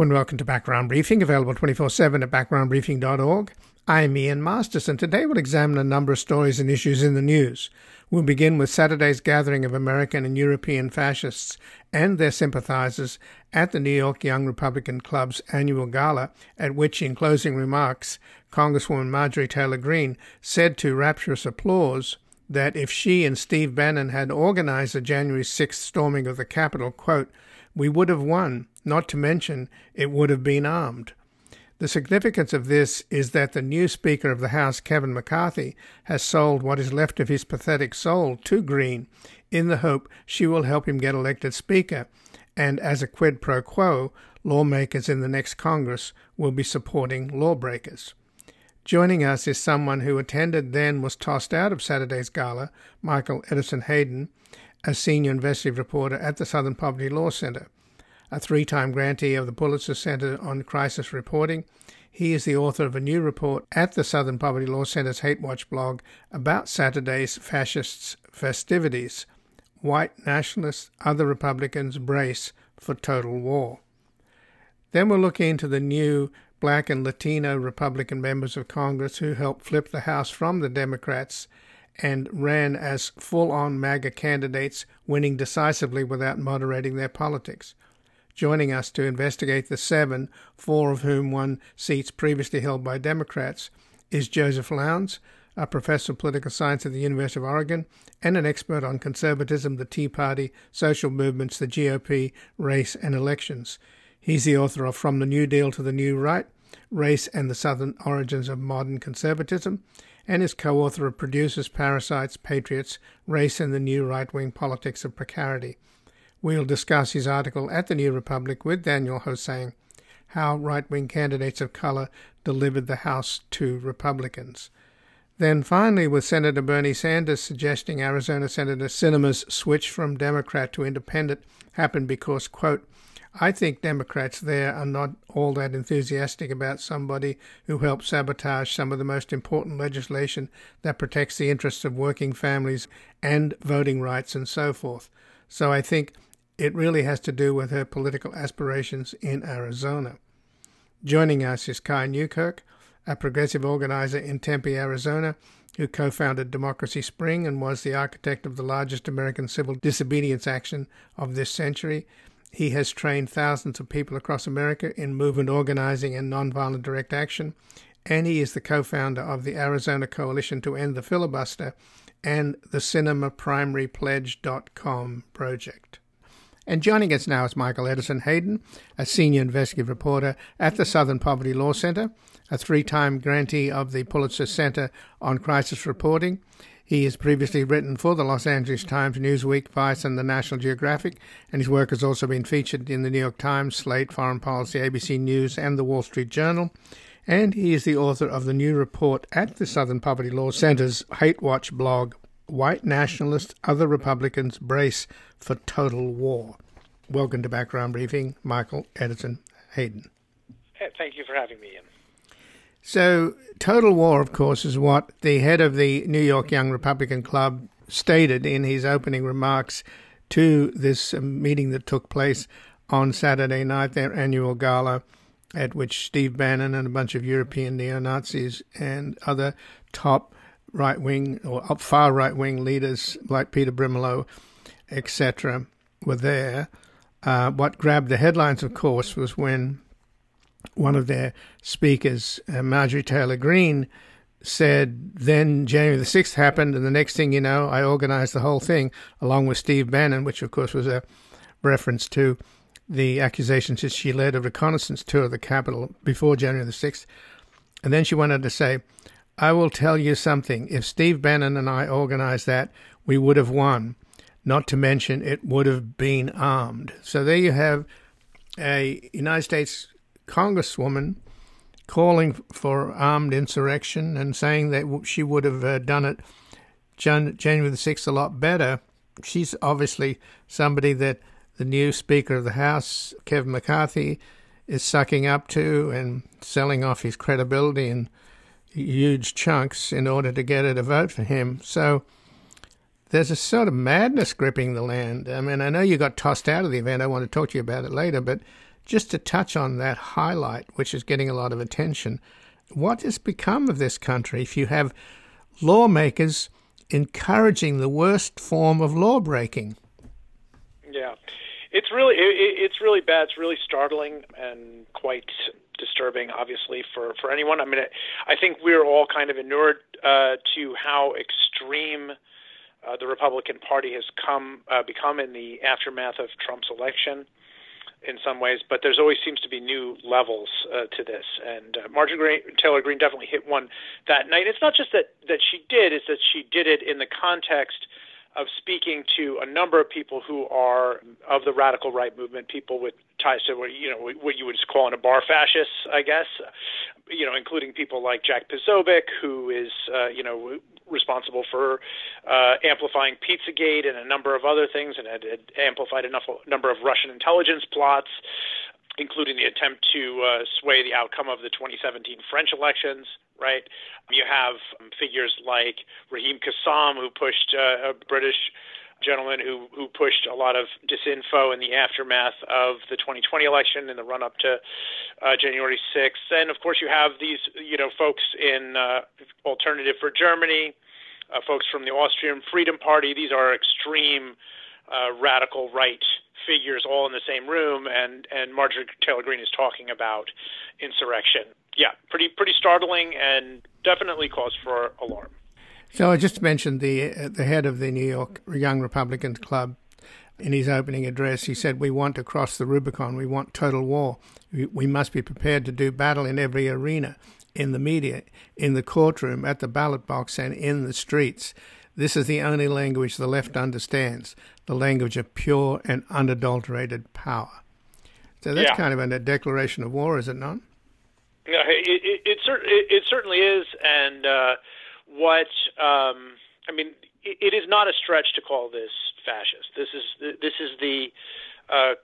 And welcome to Background Briefing, available 24 7 at backgroundbriefing.org. I'm Ian Masters, and today we'll examine a number of stories and issues in the news. We'll begin with Saturday's gathering of American and European fascists and their sympathizers at the New York Young Republican Club's annual gala, at which, in closing remarks, Congresswoman Marjorie Taylor Greene said to rapturous applause that if she and Steve Bannon had organized the January 6th storming of the Capitol, quote, we would have won, not to mention it would have been armed. The significance of this is that the new Speaker of the House, Kevin McCarthy, has sold what is left of his pathetic soul to Greene in the hope she will help him get elected Speaker, and as a quid pro quo, lawmakers in the next Congress will be supporting lawbreakers. Joining us is someone who attended then was tossed out of Saturday's gala, Michael Edison Hayden, a senior investigative reporter at the Southern Poverty Law Center. A three time grantee of the Pulitzer Center on Crisis Reporting, he is the author of a new report at the Southern Poverty Law Center's Hate Watch blog about Saturday's fascists' festivities. White nationalists, other Republicans brace for total war. Then we'll look into the new black and Latino Republican members of Congress who helped flip the House from the Democrats and ran as full on MAGA candidates, winning decisively without moderating their politics. Joining us to investigate the seven, four of whom won seats previously held by Democrats, is Joseph Lowndes, a professor of political science at the University of Oregon and an expert on conservatism, the Tea Party, social movements, the GOP, race, and elections. He's the author of From the New Deal to the New Right Race and the Southern Origins of Modern Conservatism and is co author of Producers, Parasites, Patriots Race and the New Right Wing Politics of Precarity. We'll discuss his article at the New Republic with Daniel Hosang How Right Wing Candidates of Color Delivered the House to Republicans. Then finally, with Senator Bernie Sanders suggesting Arizona Senator Sinema's switch from Democrat to Independent happened because, quote, I think Democrats there are not all that enthusiastic about somebody who helped sabotage some of the most important legislation that protects the interests of working families and voting rights and so forth. So I think it really has to do with her political aspirations in Arizona. Joining us is Kai Newkirk, a progressive organizer in Tempe, Arizona, who co founded Democracy Spring and was the architect of the largest American civil disobedience action of this century. He has trained thousands of people across America in movement organizing and nonviolent direct action, and he is the co founder of the Arizona Coalition to End the Filibuster and the SinemaPrimaryPledge.com project. And joining us now is Michael Edison Hayden, a senior investigative reporter at the Southern Poverty Law Center, a three time grantee of the Pulitzer Center on Crisis Reporting, he has previously written for the Los Angeles Times, Newsweek, Vice, and the National Geographic, and his work has also been featured in the New York Times, Slate, Foreign Policy, ABC News, and the Wall Street Journal. And he is the author of the new report at the Southern Poverty Law Center's Hate Watch blog, White Nationalists, Other Republicans Brace for Total War. Welcome to Background Briefing, Michael Edison Hayden. Thank you for having me, Ian. So, total war, of course, is what the head of the New York Young Republican Club stated in his opening remarks to this meeting that took place on Saturday night, their annual gala, at which Steve Bannon and a bunch of European neo Nazis and other top right wing or far right wing leaders like Peter Brimelow, etc., were there. Uh, what grabbed the headlines, of course, was when one of their speakers, uh, Marjorie Taylor Greene, said then January the 6th happened, and the next thing you know, I organized the whole thing along with Steve Bannon, which of course was a reference to the accusations that she led a reconnaissance tour of the Capitol before January the 6th. And then she went on to say, I will tell you something. If Steve Bannon and I organized that, we would have won. Not to mention, it would have been armed. So there you have a United States congresswoman calling for armed insurrection and saying that she would have uh, done it January the 6th a lot better. She's obviously somebody that the new Speaker of the House, Kevin McCarthy, is sucking up to and selling off his credibility in huge chunks in order to get her to vote for him. So there's a sort of madness gripping the land. I mean, I know you got tossed out of the event. I want to talk to you about it later, but Just to touch on that highlight, which is getting a lot of attention, what has become of this country if you have lawmakers encouraging the worst form of law breaking? Yeah, it's really it, it's really bad. It's really startling and quite disturbing, obviously, for for anyone. I mean, I think we're all kind of inured uh, to how extreme. Uh, the Republican Party has come uh, become in the aftermath of Trump's election in some ways, but there's always seems to be new levels uh, to this. And uh, Marjorie Taylor Greene definitely hit one that night. It's not just that that she did; it's that she did it in the context of speaking to a number of people who are of the radical right movement, people with ties to what you know what you would call in a bar fascists, I guess. You know, including people like Jack Posobiec, who is uh, you know responsible for uh, amplifying Pizzagate and a number of other things, and had, had amplified enough number of Russian intelligence plots, including the attempt to uh, sway the outcome of the 2017 French elections. Right, you have um, figures like Raheem Kassam, who pushed uh, a British gentleman who who pushed a lot of disinfo in the aftermath of the 2020 election in the run up to uh, January 6th. And of course, you have these you know folks in uh, Alternative for Germany, uh, folks from the Austrian Freedom Party. These are extreme uh, radical right figures all in the same room, and and Marjorie Taylor Greene is talking about insurrection. Yeah, pretty pretty startling and definitely cause for alarm. So I just mentioned the uh, the head of the New York Young Republicans Club. In his opening address, he said, "We want to cross the Rubicon. We want total war. We, we must be prepared to do battle in every arena, in the media, in the courtroom, at the ballot box, and in the streets. This is the only language the left understands: the language of pure and unadulterated power." So that's yeah. kind of a declaration of war, is it not? Yeah, it, it, it, it, it certainly is, and. Uh, what um, I mean, it, it is not a stretch to call this fascist. This is this is the uh,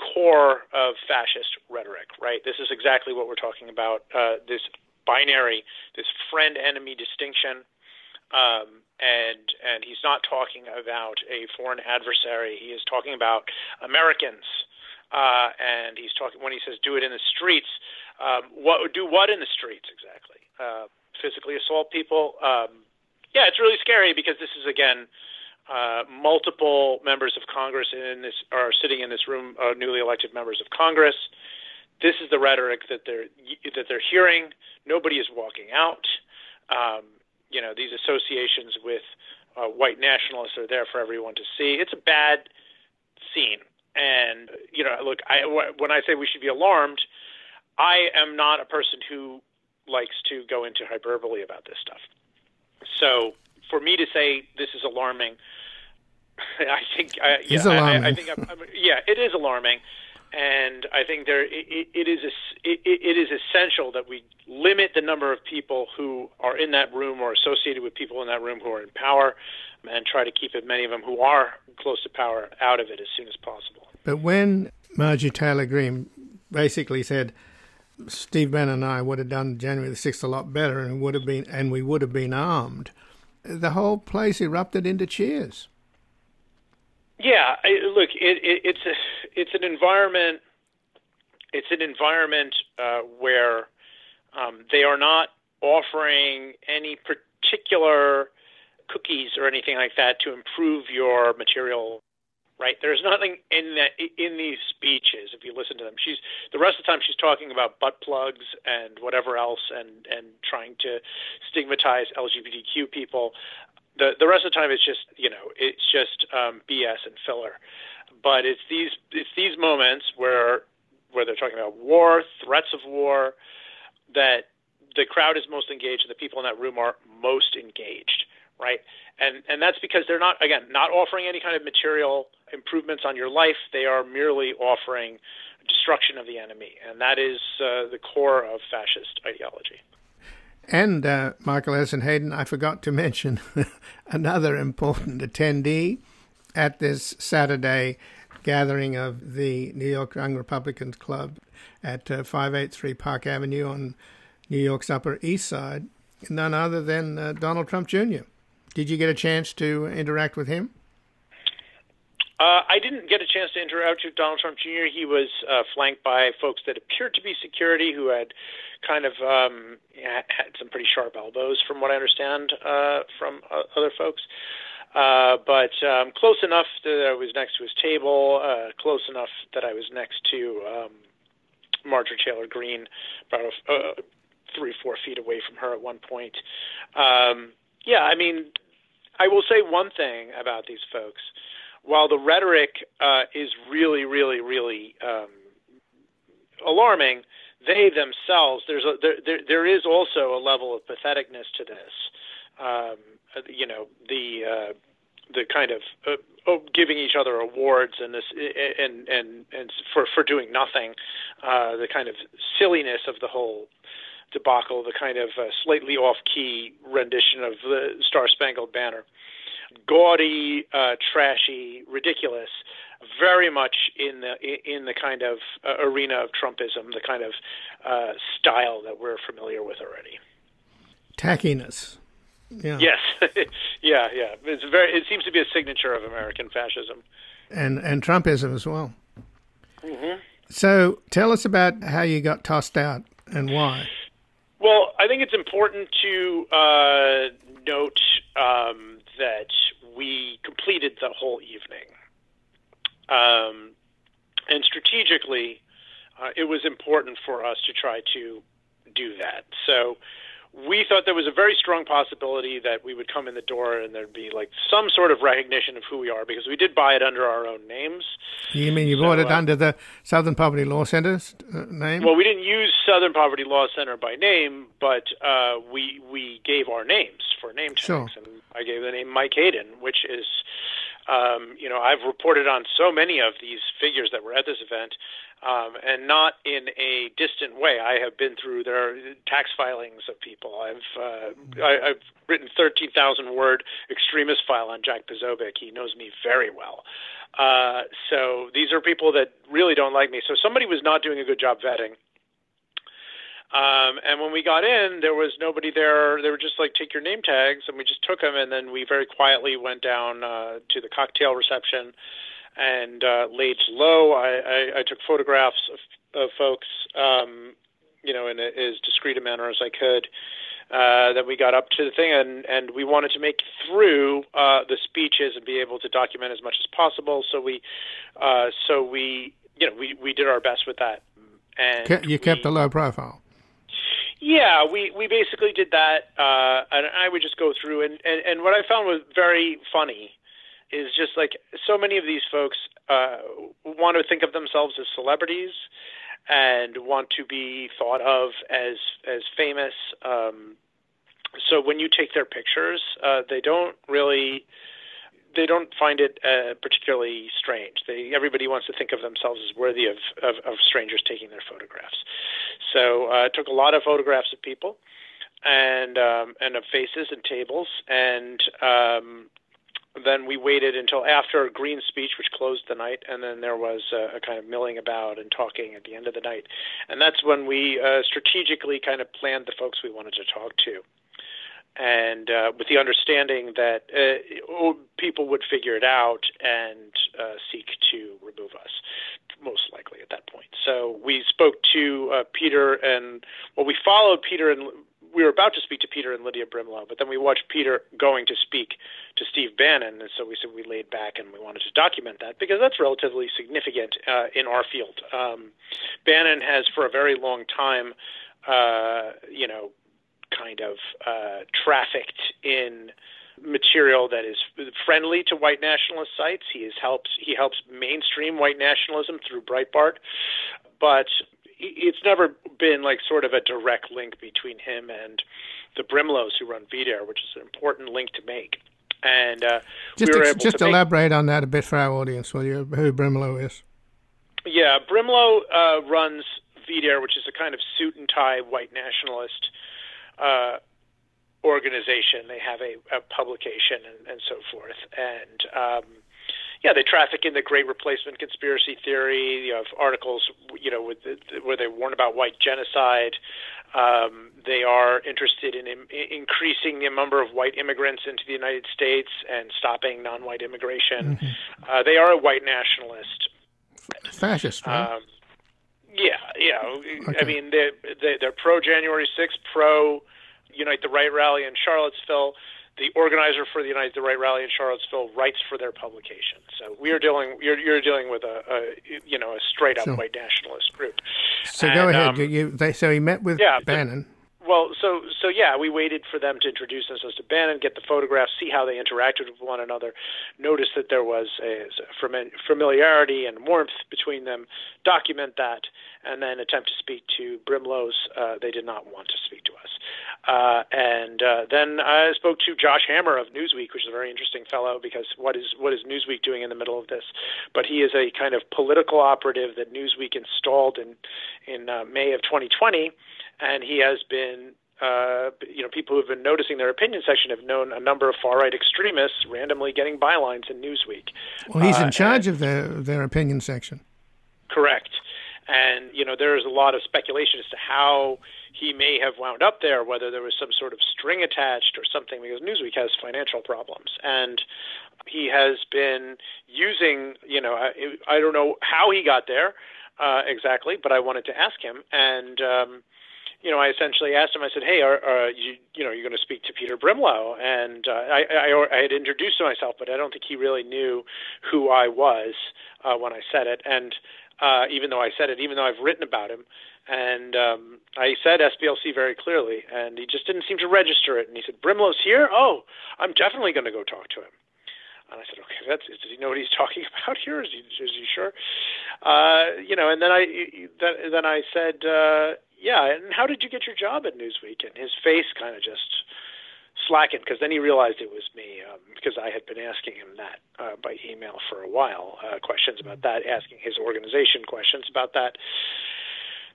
core of fascist rhetoric, right? This is exactly what we're talking about. Uh, this binary, this friend-enemy distinction, um, and and he's not talking about a foreign adversary. He is talking about Americans, uh, and he's talking when he says "do it in the streets." Um, what do what in the streets exactly? Uh, physically assault people. Um, yeah, it's really scary because this is again uh, multiple members of Congress in this are sitting in this room, uh, newly elected members of Congress. This is the rhetoric that they're that they're hearing. Nobody is walking out. Um, you know, these associations with uh, white nationalists are there for everyone to see. It's a bad scene, and you know, look, I, when I say we should be alarmed, I am not a person who likes to go into hyperbole about this stuff. So for me to say this is alarming, I think uh, yeah, alarming. I, I think I'm, I'm, yeah, it is alarming, and I think there it, it is it, it is essential that we limit the number of people who are in that room or associated with people in that room who are in power, and try to keep as many of them who are close to power out of it as soon as possible. But when Margie Taylor Greene basically said Steve Bannon and I would have done January the sixth a lot better, and would have been, and we would have been armed. The whole place erupted into cheers. Yeah, look, it, it, it's a, it's an environment. It's an environment uh, where um, they are not offering any particular cookies or anything like that to improve your material right? There's nothing in that in these speeches. If you listen to them, she's the rest of the time she's talking about butt plugs and whatever else, and and trying to stigmatize LGBTQ people. The the rest of the time it's just you know it's just um, BS and filler. But it's these it's these moments where where they're talking about war, threats of war, that the crowd is most engaged and the people in that room are most engaged right? And and that's because they're not again not offering any kind of material improvements on your life. They are merely offering destruction of the enemy, and that is uh, the core of fascist ideology. And uh, Michael Essen Hayden, I forgot to mention another important attendee at this Saturday gathering of the New York Young Republicans Club at uh, 583 Park Avenue on New York's Upper East Side, none other than uh, Donald Trump Jr. Did you get a chance to interact with him? Uh, I didn't get a chance to interact with Donald Trump Jr. He was uh, flanked by folks that appeared to be security who had kind of um, had some pretty sharp elbows, from what I understand uh, from uh, other folks. Uh, but um, close enough that I was next to his table, uh, close enough that I was next to um, Marjorie Taylor Greene, about uh, three, four feet away from her at one point. Um, yeah, I mean, I will say one thing about these folks. While the rhetoric uh, is really, really, really um, alarming, they themselves there's a there, there there is also a level of patheticness to this. Um, you know the uh, the kind of uh, oh, giving each other awards and this and and and for for doing nothing, uh, the kind of silliness of the whole debacle, the kind of uh, slightly off key rendition of the Star Spangled Banner, gaudy, uh, trashy, ridiculous, very much in the in the kind of uh, arena of Trumpism, the kind of uh, style that we're familiar with already. Tackiness. Yeah. Yes. yeah, yeah. It's very. It seems to be a signature of American fascism. And and Trumpism as well. Mm-hmm. So tell us about how you got tossed out and why. Well, I think it's important to uh, note um, that we completed the whole evening. Um, and strategically, uh, it was important for us to try to do that. So we thought there was a very strong possibility that we would come in the door and there'd be like some sort of recognition of who we are because we did buy it under our own names. You mean you so, bought it uh, under the Southern Poverty Law Center's uh, name? Well, we didn't use Southern Poverty Law Center by name, but uh, we we gave our names for name tags, sure. and I gave the name Mike Hayden, which is um, you know, I've reported on so many of these figures that were at this event, um, and not in a distant way. I have been through their tax filings of people. I've uh, I, I've written thirteen thousand word extremist file on Jack Posobiec. He knows me very well. Uh, so these are people that really don't like me. So somebody was not doing a good job vetting. Um, and when we got in, there was nobody there. They were just like, take your name tags. And we just took them. And then we very quietly went down uh, to the cocktail reception and uh, laid low. I, I, I took photographs of, of folks, um, you know, in a, as discreet a manner as I could. Uh, that we got up to the thing, and, and we wanted to make through uh, the speeches and be able to document as much as possible. So we, uh, so we, you know, we, we did our best with that. And you kept we, a low profile. Yeah, we, we basically did that, uh, and I would just go through and, and, and what I found was very funny is just like so many of these folks uh, want to think of themselves as celebrities and want to be thought of as as famous. Um, so when you take their pictures, uh, they don't really they don't find it uh, particularly strange. They everybody wants to think of themselves as worthy of, of, of strangers taking their photographs. So uh, I took a lot of photographs of people and um, and of faces and tables, and um, then we waited until after Greene's speech, which closed the night, and then there was a, a kind of milling about and talking at the end of the night, and that's when we uh, strategically kind of planned the folks we wanted to talk to and uh, with the understanding that uh, people would figure it out and uh, seek to remove us, most likely at that point. So we spoke to uh, Peter, and well, we followed Peter, and we were about to speak to Peter and Lydia Brimelow, but then we watched Peter going to speak to Steve Bannon, and so we said we laid back and we wanted to document that because that's relatively significant uh, in our field. Um, Bannon has, for a very long time, uh, you know, kind of uh, trafficked in material that is friendly to white nationalist sites. He has helps he helps mainstream white nationalism through Breitbart, but it's never been like sort of a direct link between him and the Brimelows who run VDARE, which is an important link to make. And uh, just we ex- just elaborate make... on that a bit for our audience, will you? Who Brimelow is? Yeah, Brimelow uh, runs VDARE, which is a kind of suit and tie white nationalist uh, organization. They have a, a publication and, and, so forth. And um, yeah, they traffic in the Great Replacement conspiracy theory. You have articles, you know, with the, where they warn about white genocide. Um, they are interested in, in increasing the number of white immigrants into the United States and stopping non-white immigration. Mm-hmm. Uh, they are a white nationalist. Fascist, right? Um, yeah, yeah. Okay. I mean, they're, they're pro January 6th, pro Unite the Right rally in Charlottesville the organizer for the Unite the Right rally in Charlottesville writes for their publication. So we are dealing you're, you're dealing with a, a you know a straight up sure. white nationalist group. So and, go ahead. Um, you, they, so he met with yeah, Bannon. Well, so so yeah, we waited for them to introduce themselves to Bannon, get the photographs, see how they interacted with one another, notice that there was a, familiarity and warmth between them, document that, and then attempt to speak to Brimelow's. Uh, they did not want to speak to us. Uh, and uh, then I spoke to Josh Hammer of Newsweek, which is a very interesting fellow because what is what is Newsweek doing in the middle of this? But he is a kind of political operative that Newsweek installed in in uh, May of 2020 and he has been uh, you know, people who have been noticing their opinion section have known a number of far right extremists randomly getting bylines in Newsweek. Well, he's in uh, charge of their their opinion section. Correct, and you know there is a lot of speculation as to how he may have wound up there, whether there was some sort of string attached or something, because Newsweek has financial problems, and he has been using, you know, I, I don't know how he got there uh, exactly, but I wanted to ask him, and. Um, you know, I essentially asked him. I said, "Hey, are, are you, you know, you're going to speak to Peter Brimelow?" And uh, I, I, I had introduced myself, but I don't think he really knew who I was uh, when I said it. And uh, even though I said it, even though I've written about him, and um, I said SPLC very clearly, and he just didn't seem to register it. And he said, "Brimelow's here. Oh, I'm definitely going to go talk to him." And I said, okay, that's, does he know what he's talking about here? Is he, is he sure? Uh, you know, and then I, then I said, uh, yeah, and how did you get your job at Newsweek? And his face kind of just slackened because then he realized it was me um, because I had been asking him that uh, by email for a while, uh, questions about that, asking his organization questions about that.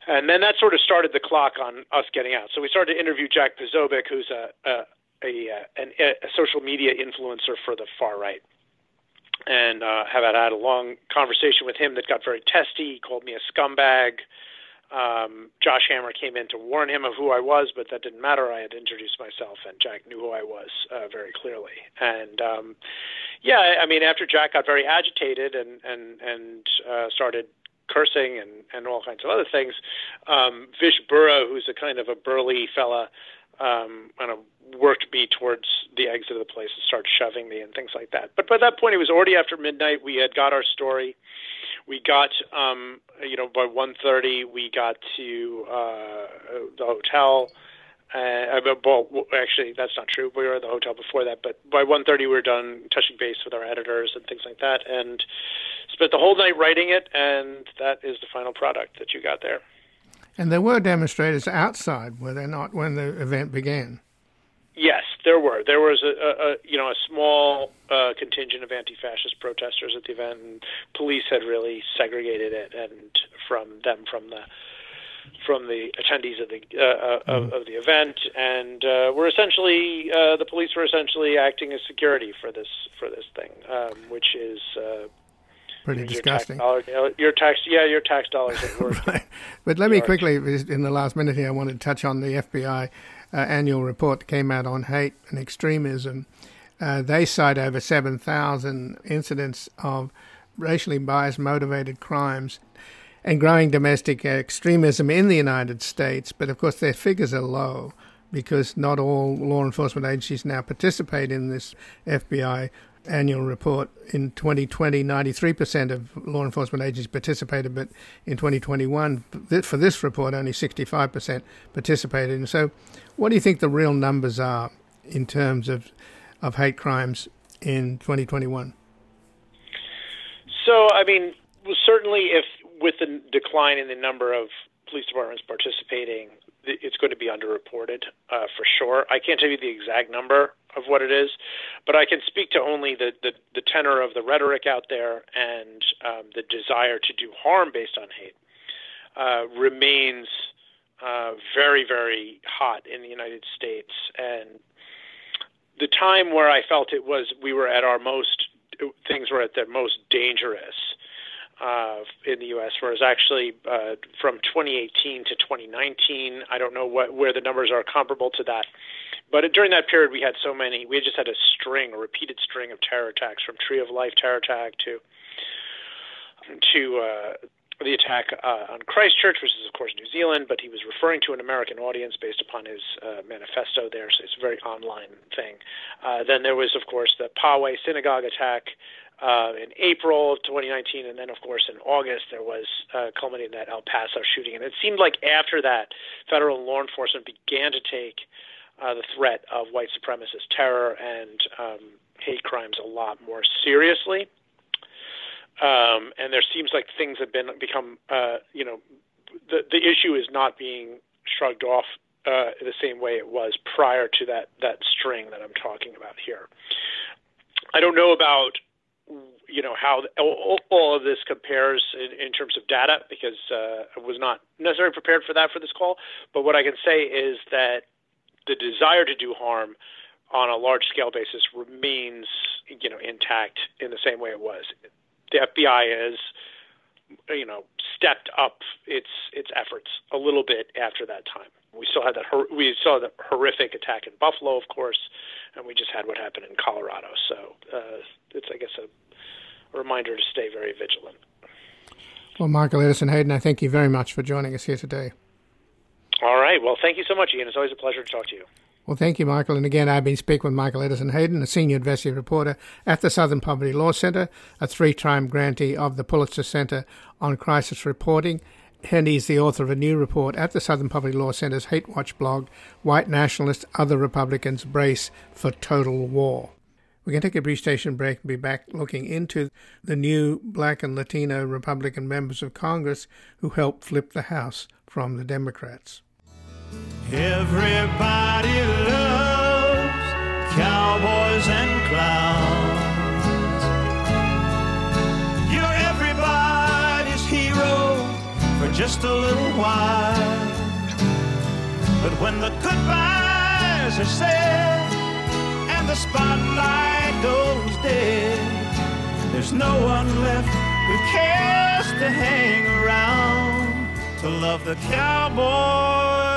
And then that sort of started the clock on us getting out. So we started to interview Jack Posobiec, who's a, a, a, an, a social media influencer for the far right and uh, have had a long conversation with him that got very testy. He called me a scumbag. Um, Josh Hammer came in to warn him of who I was, but that didn't matter. I had introduced myself, and Jack knew who I was uh, very clearly. And um, yeah, I mean, after Jack got very agitated and and and uh, started cursing and and all kinds of other things, um, Vish Burra, who's a kind of a burly fella, um, kind of worked me towards the exit of the place and started shoving me and things like that. But by that point, it was already after midnight. We had got our story we got um you know by 1:30 we got to uh the hotel uh, well, actually, that's not true. We were at the hotel before that, but by 1:30 we were done touching base with our editors and things like that, and spent the whole night writing it, and that is the final product that you got there. And there were demonstrators outside, were there not, when the event began? Yes, there were. There was a, a, you know a small uh, contingent of anti-fascist protesters at the event, and police had really segregated it and from them from the from the attendees of the uh, uh of, mm-hmm. of, the event, and uh, were essentially uh, the police were essentially acting as security for this for this thing, um, which is. Uh, Pretty disgusting. Tax dollar, your tax, yeah, your tax dollars at work. right. But let me quickly, in the last minute here, I want to touch on the FBI uh, annual report that came out on hate and extremism, uh, they cite over 7,000 incidents of racially biased motivated crimes and growing domestic extremism in the United States. But of course, their figures are low because not all law enforcement agencies now participate in this FBI annual report. In 2020, 93% of law enforcement agencies participated, but in 2021, for this report, only 65% participated. And so, what do you think the real numbers are in terms of, of hate crimes in 2021? So, I mean, certainly if with the decline in the number of police departments participating, it's going to be underreported uh, for sure. I can't tell you the exact number of what it is, but I can speak to only the, the, the tenor of the rhetoric out there and um, the desire to do harm based on hate uh, remains uh, very, very hot in the United States. And the time where I felt it was we were at our most things were at their most dangerous uh, in the U.S. Whereas actually uh, from 2018 to 2019, I don't know what where the numbers are comparable to that. But during that period, we had so many. We just had a string, a repeated string of terror attacks, from Tree of Life terror attack to to uh, the attack uh, on Christchurch, which is of course New Zealand, but he was referring to an American audience based upon his uh, manifesto there, so it's a very online thing. Uh, then there was of course the Poway synagogue attack uh, in April of 2019, and then of course in August there was uh, culminating that El Paso shooting, and it seemed like after that, federal law enforcement began to take uh, the threat of white supremacist terror and um, hate crimes a lot more seriously. Um, and there seems like things have been become, uh, you know, the the issue is not being shrugged off uh, the same way it was prior to that that string that I'm talking about here. I don't know about you know how all, of this compares in, in, terms of data because uh, I was not necessarily prepared for that for this call. But what I can say is that the desire to do harm on a large scale basis remains you know intact in the same way it was the FBI has, you know, stepped up its its efforts a little bit after that time. We still had that we saw the horrific attack in Buffalo, of course, and we just had what happened in Colorado. So uh, it's, I guess, a, a reminder to stay very vigilant. Well, Michael Edison Hayden, I thank you very much for joining us here today. All right. Well, thank you so much, Ian. It's always a pleasure to talk to you. Well, thank you, Michael. And again, I've been speaking with Michael Edison Hayden, a senior investigative reporter at the Southern Poverty Law Center, a three time grantee of the Pulitzer Center on Crisis Reporting. And he's the author of a new report at the Southern Poverty Law Center's Hate Watch blog, White Nationalists, Other Republicans Brace for Total War. We're going to take a brief station break and be back looking into the new black and Latino Republican members of Congress who helped flip the House from the Democrats. Everybody loves cowboys and clowns. Just a little while. But when the goodbyes are said and the spotlight goes dead, there's no one left who cares to hang around to love the cowboy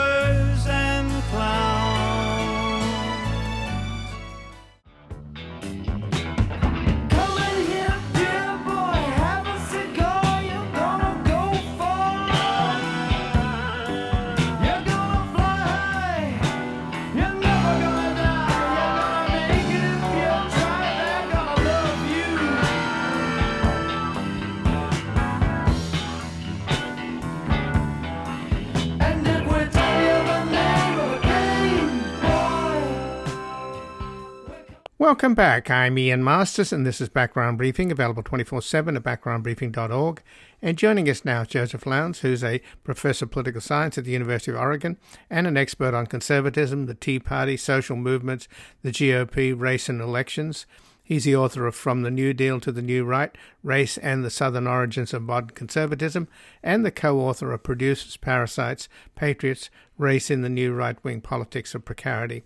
Welcome back. I'm Ian Masters, and this is Background Briefing, available 24 7 at backgroundbriefing.org. And joining us now is Joseph Lowndes, who's a professor of political science at the University of Oregon and an expert on conservatism, the Tea Party, social movements, the GOP, race, and elections. He's the author of From the New Deal to the New Right Race and the Southern Origins of Modern Conservatism, and the co author of Producers, Parasites, Patriots, Race in the New Right Wing Politics of Precarity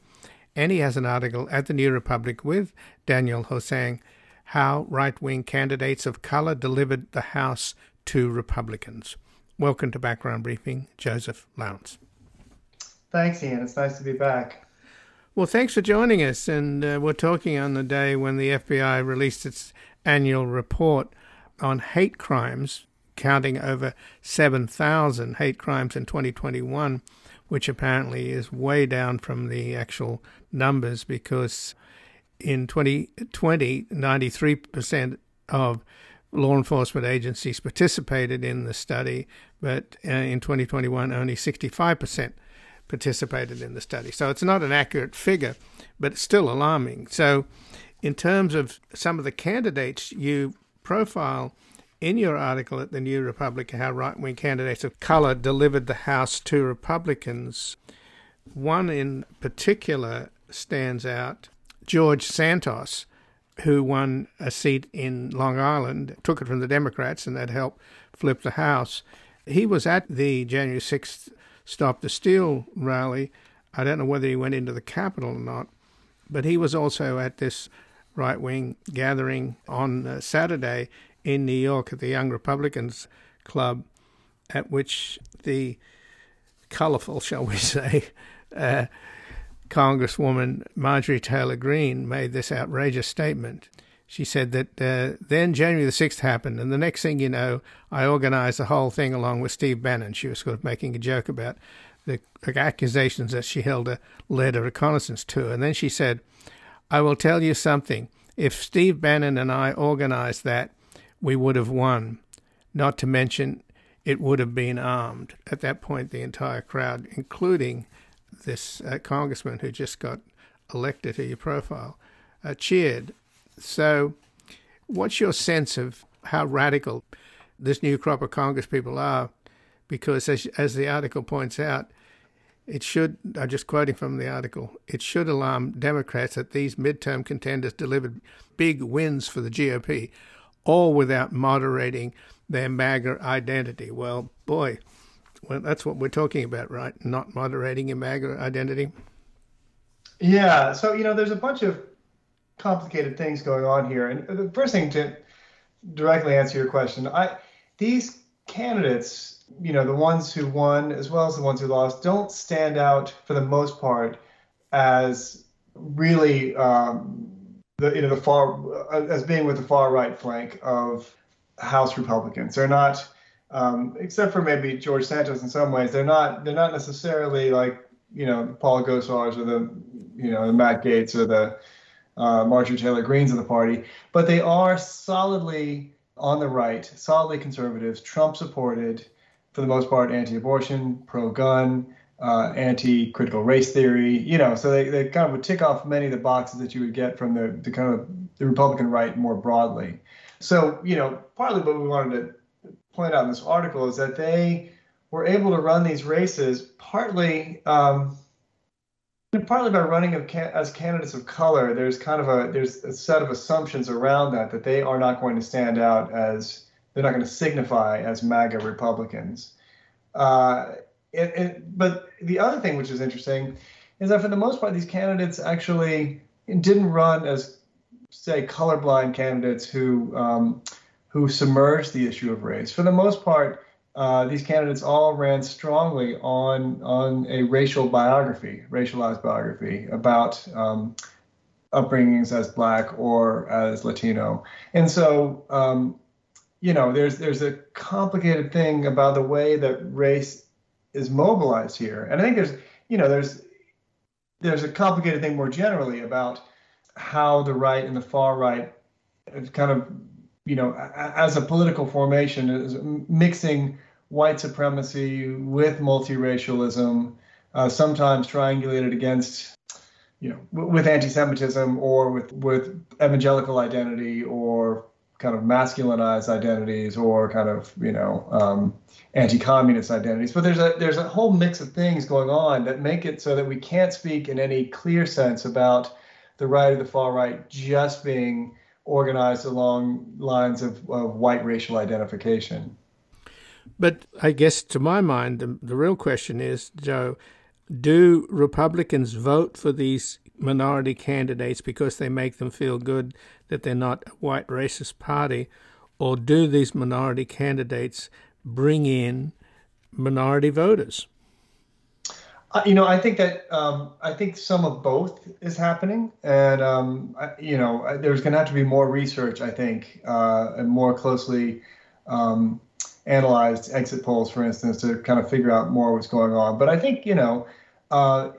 and he has an article at the New Republic with Daniel Hosang how right wing candidates of color delivered the House to Republicans. Welcome to Background Briefing, Joseph Lowndes. Thanks, Ian. It's nice to be back. Well, thanks for joining us. And uh, we're talking on the day when the FBI released its annual report on hate crimes, counting over 7,000 hate crimes in 2021 which apparently is way down from the actual numbers because in 2020, 93% of law enforcement agencies participated in the study, but uh, in 2021, only 65% participated in the study. So it's not an accurate figure, but it's still alarming. So, in terms of some of the candidates you profile, in your article at the New Republic, how right wing candidates of color delivered the House to Republicans, one in particular stands out George Santos, who won a seat in Long Island, took it from the Democrats, and that helped flip the House. He was at the January 6th Stop the Steal rally. I don't know whether he went into the Capitol or not, but he was also at this right wing gathering on uh, Saturday in New York at the Young Republicans Club, at which the colorful, shall we say, uh, Congresswoman Marjorie Taylor Greene made this outrageous statement. She said that uh, then January the 6th happened, and the next thing you know, I organized the whole thing along with Steve Bannon. She was sort of making a joke about the accusations that she held a led a reconnaissance tour. And then she said, I will tell you something. If Steve Bannon and I organized that, we would have won. Not to mention, it would have been armed. At that point, the entire crowd, including this uh, congressman who just got elected to your profile, uh, cheered. So, what's your sense of how radical this new crop of Congress people are? Because, as, as the article points out, it should, I'm just quoting from the article, it should alarm Democrats that these midterm contenders delivered big wins for the GOP, all without moderating their MAGA identity. Well, boy, well, that's what we're talking about, right? Not moderating your MAGA identity. Yeah. So, you know, there's a bunch of complicated things going on here. And the first thing to directly answer your question, I these candidates you know, the ones who won as well as the ones who lost don't stand out for the most part as really um, the you know the far as being with the far right flank of House Republicans. They're not, um, except for maybe George Santos in some ways. They're not they're not necessarily like you know Paul Gosars or the you know the Matt Gaetz or the uh, Marjorie Taylor Greenes of the party, but they are solidly on the right, solidly conservatives, Trump supported for the most part, anti-abortion, pro-gun, uh, anti-critical race theory. You know, so they, they kind of would tick off many of the boxes that you would get from the, the kind of the Republican right more broadly. So, you know, partly what we wanted to point out in this article is that they were able to run these races partly. Um, partly by running as candidates of color, there's kind of a there's a set of assumptions around that that they are not going to stand out as they're not going to signify as MAGA Republicans. Uh, it, it, but the other thing which is interesting is that for the most part, these candidates actually didn't run as, say, colorblind candidates who um, who submerged the issue of race. For the most part, uh, these candidates all ran strongly on on a racial biography, racialized biography about um, upbringings as black or as Latino, and so um, you know, there's there's a complicated thing about the way that race is mobilized here, and I think there's you know there's there's a complicated thing more generally about how the right and the far right kind of you know as a political formation is mixing white supremacy with multiracialism, uh, sometimes triangulated against you know with anti-Semitism or with with evangelical identity or kind of masculinized identities or kind of you know um, anti-communist identities. But there's a there's a whole mix of things going on that make it so that we can't speak in any clear sense about the right or the far right just being organized along lines of, of white racial identification but i guess to my mind the, the real question is joe do republicans vote for these minority candidates because they make them feel good that they're not a white racist party, or do these minority candidates bring in minority voters? Uh, you know, I think that um, I think some of both is happening, and um, I, you know, there's going to have to be more research, I think, uh, and more closely um, analyzed exit polls, for instance, to kind of figure out more what's going on. But I think you know, uh,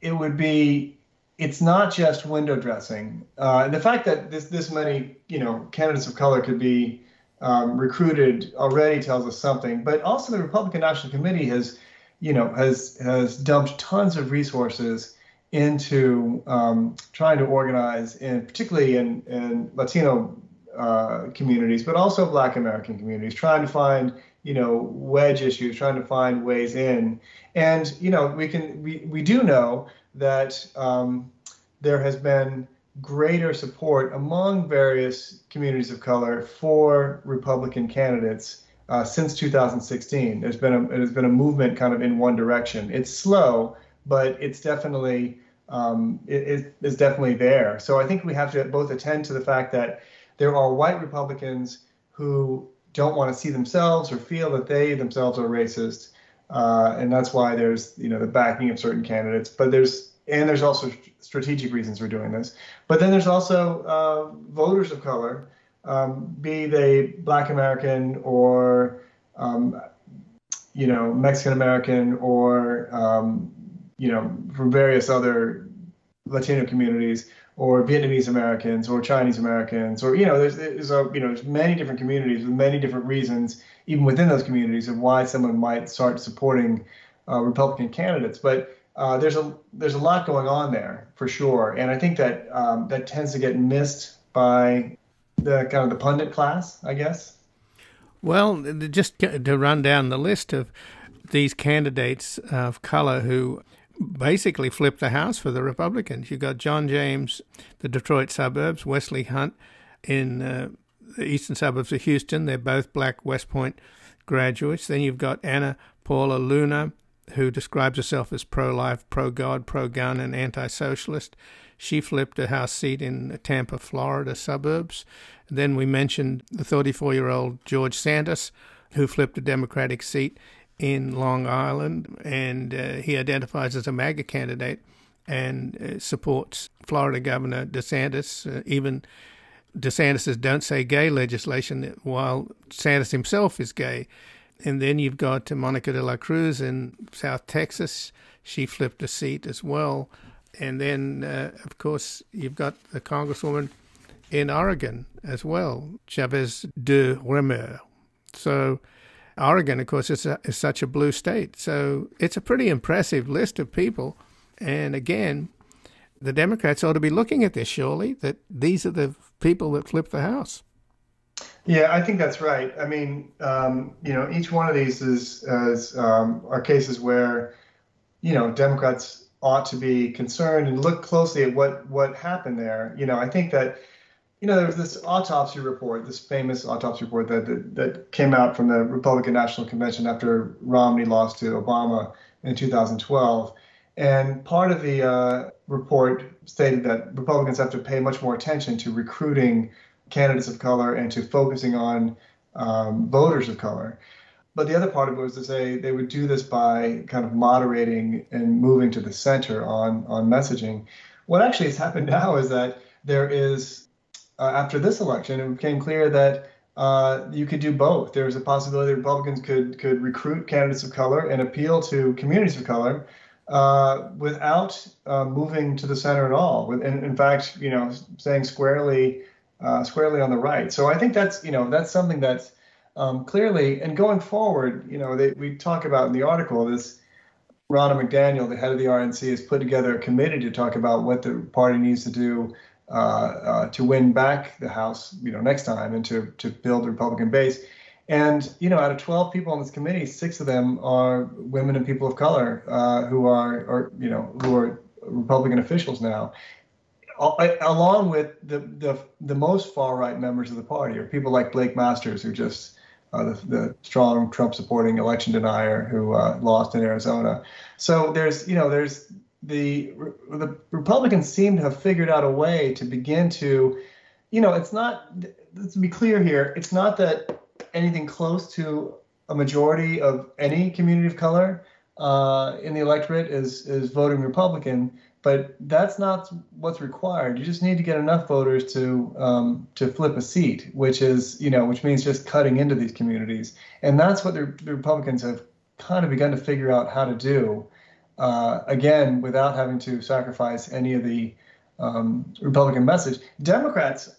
it would be it's not just window dressing. Uh, the fact that this this many you know candidates of color could be um, recruited already tells us something. But also the Republican National Committee has you know has has dumped tons of resources into um, trying to organize, and particularly in in Latino uh, communities, but also Black American communities, trying to find you know wedge issues, trying to find ways in. And you know we can we we do know that um, there has been greater support among various communities of color for Republican candidates uh, since 2016. There's been a it has been a movement kind of in one direction. It's slow, but it's definitely um, is, is definitely there. So I think we have to both attend to the fact that there are white Republicans who don't want to see themselves or feel that they themselves are racist, uh, and that's why there's you know the backing of certain candidates. But there's and there's also strategic reasons for doing this. But then there's also uh, voters of color, um, be they Black American or um, you know Mexican American or um, you know from various other Latino communities or Vietnamese Americans or Chinese Americans or you know there's, there's a you know there's many different communities with many different reasons even within those communities of why someone might start supporting uh, Republican candidates. But uh, there's a there's a lot going on there for sure, and I think that um, that tends to get missed by the kind of the pundit class, I guess. Well, just to run down the list of these candidates of color who basically flipped the house for the Republicans. You got John James, the Detroit suburbs, Wesley Hunt in uh, the eastern suburbs of Houston. They're both black West Point graduates. Then you've got Anna Paulina Luna, who describes herself as pro life, pro God, pro gun, and anti socialist. She flipped a House seat in Tampa, Florida suburbs. Then we mentioned the 34 year old George Santos, who flipped a Democratic seat in Long Island, and uh, he identifies as a MAGA candidate and uh, supports Florida Governor DeSantis. Uh, even DeSantis' "Don't Say Gay" legislation, while Santos himself is gay. And then you've got Monica de la Cruz in South Texas. She flipped a seat as well. And then, uh, of course, you've got the Congresswoman in Oregon as well, Chavez de Remeur. So Oregon, of course, is, a, is such a blue state. So it's a pretty impressive list of people. And again, the Democrats ought to be looking at this, surely, that these are the people that flip the House. Yeah, I think that's right. I mean, um, you know, each one of these is, is um, are cases where, you know, Democrats ought to be concerned and look closely at what what happened there. You know, I think that you know, there was this autopsy report, this famous autopsy report that, that, that came out from the Republican National Convention after Romney lost to Obama in 2012. And part of the uh, report stated that Republicans have to pay much more attention to recruiting candidates of color and to focusing on um, voters of color. But the other part of it was to say they would do this by kind of moderating and moving to the center on, on messaging. What actually has happened now is that there is uh, after this election, it became clear that uh, you could do both. There was a possibility Republicans could could recruit candidates of color and appeal to communities of color uh, without uh, moving to the center at all. In, in fact, you know, staying squarely uh, squarely on the right. So I think that's you know that's something that's um, clearly and going forward. You know, they, we talk about in the article this. Ronna McDaniel, the head of the RNC, has put together a committee to talk about what the party needs to do uh, uh, to win back the House, you know, next time and to to build a Republican base. And you know, out of 12 people on this committee, six of them are women and people of color uh, who are, are, you know, who are Republican officials now, along with the the, the most far right members of the party, or people like Blake Masters, who just uh, the, the, strong Trump supporting election denier who uh, lost in Arizona. So there's, you know, there's the the Republicans seem to have figured out a way to begin to, you know, it's not. Let's be clear here. It's not that anything close to a majority of any community of color uh, in the electorate is is voting Republican, but that's not what's required. You just need to get enough voters to um, to flip a seat, which is you know which means just cutting into these communities, and that's what the, the Republicans have kind of begun to figure out how to do uh, again, without having to sacrifice any of the um, Republican message. Democrats,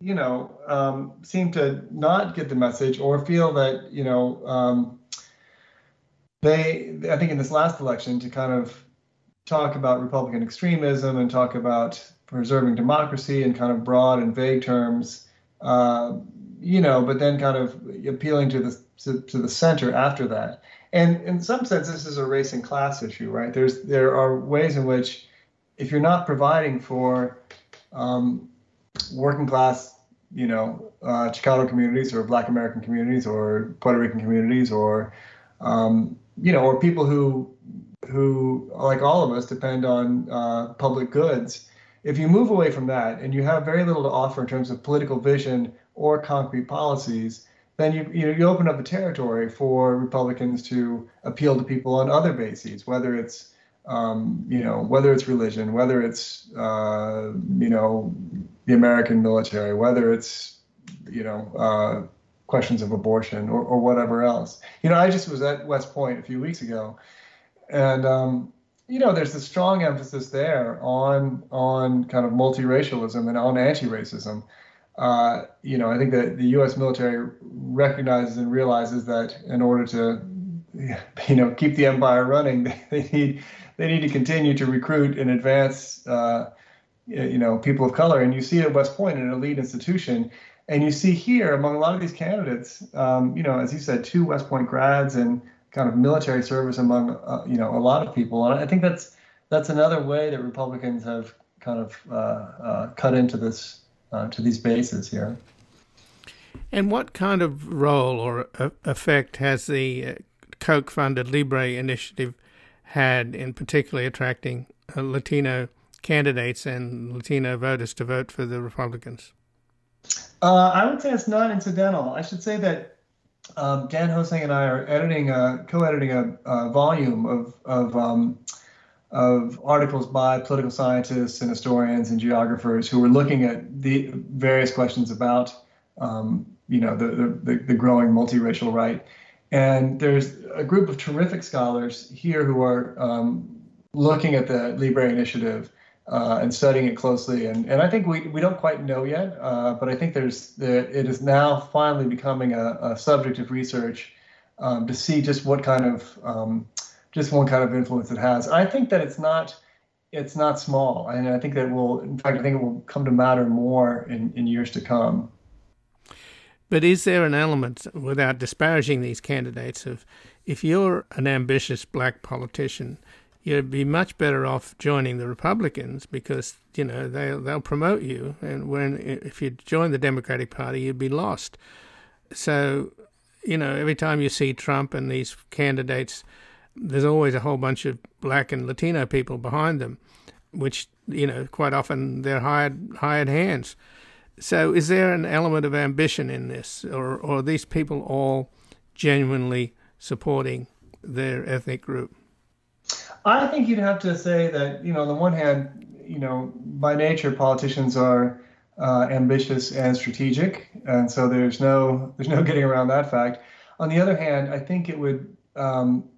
you know, um, seem to not get the message or feel that, you know, um, they, I think in this last election, to kind of talk about Republican extremism and talk about preserving democracy in kind of broad and vague terms, uh, you know, but then kind of appealing to the to, to the center after that. And in some sense, this is a race and class issue, right? There's there are ways in which, if you're not providing for um, working class, you know, uh, Chicano communities or Black American communities or Puerto Rican communities or, um, you know, or people who who, like all of us, depend on uh, public goods. If you move away from that and you have very little to offer in terms of political vision or concrete policies, then you you, know, you open up the territory for Republicans to appeal to people on other bases, whether it's um, you know whether it's religion, whether it's uh, you know the American military, whether it's you know uh, questions of abortion or, or whatever else. You know, I just was at West Point a few weeks ago, and um, you know, there's a strong emphasis there on on kind of multiracialism and on anti-racism. Uh, you know, I think that the U.S. military recognizes and realizes that in order to, you know, keep the empire running, they, need they need to continue to recruit and advance, uh, you know, people of color. And you see at West Point, an elite institution, and you see here among a lot of these candidates, um, you know, as you said, two West Point grads and kind of military service among, uh, you know, a lot of people. And I think that's that's another way that Republicans have kind of uh, uh cut into this uh, to these bases here. And what kind of role or effect has the uh, Koch funded Libre initiative had in particularly attracting uh, Latino candidates and Latino voters to vote for the Republicans? Uh, I would say it's not incidental. I should say that um, Dan Hosang and I are editing, a, co-editing a, a volume of of, um, of articles by political scientists and historians and geographers who are looking at the various questions about, um, you know, the, the, the growing multiracial right. And there's a group of terrific scholars here who are um, looking at the Libre Initiative uh, and studying it closely. And, and I think we, we don't quite know yet, uh, but I think there's there, it is now finally becoming a, a subject of research um, to see just what kind of um, just one kind of influence it has. I think that it's not it's not small, and I think that will in fact I think it will come to matter more in, in years to come. But is there an element, without disparaging these candidates, of if you're an ambitious black politician, you'd be much better off joining the Republicans because you know they they'll promote you, and when if you join the Democratic Party, you'd be lost. So, you know, every time you see Trump and these candidates, there's always a whole bunch of black and Latino people behind them, which you know quite often they're hired hired hands. So, is there an element of ambition in this, or, or are these people all genuinely supporting their ethnic group? I think you'd have to say that, you know, on the one hand, you know, by nature, politicians are uh, ambitious and strategic, and so there's no there's no getting around that fact. On the other hand, I think it would um,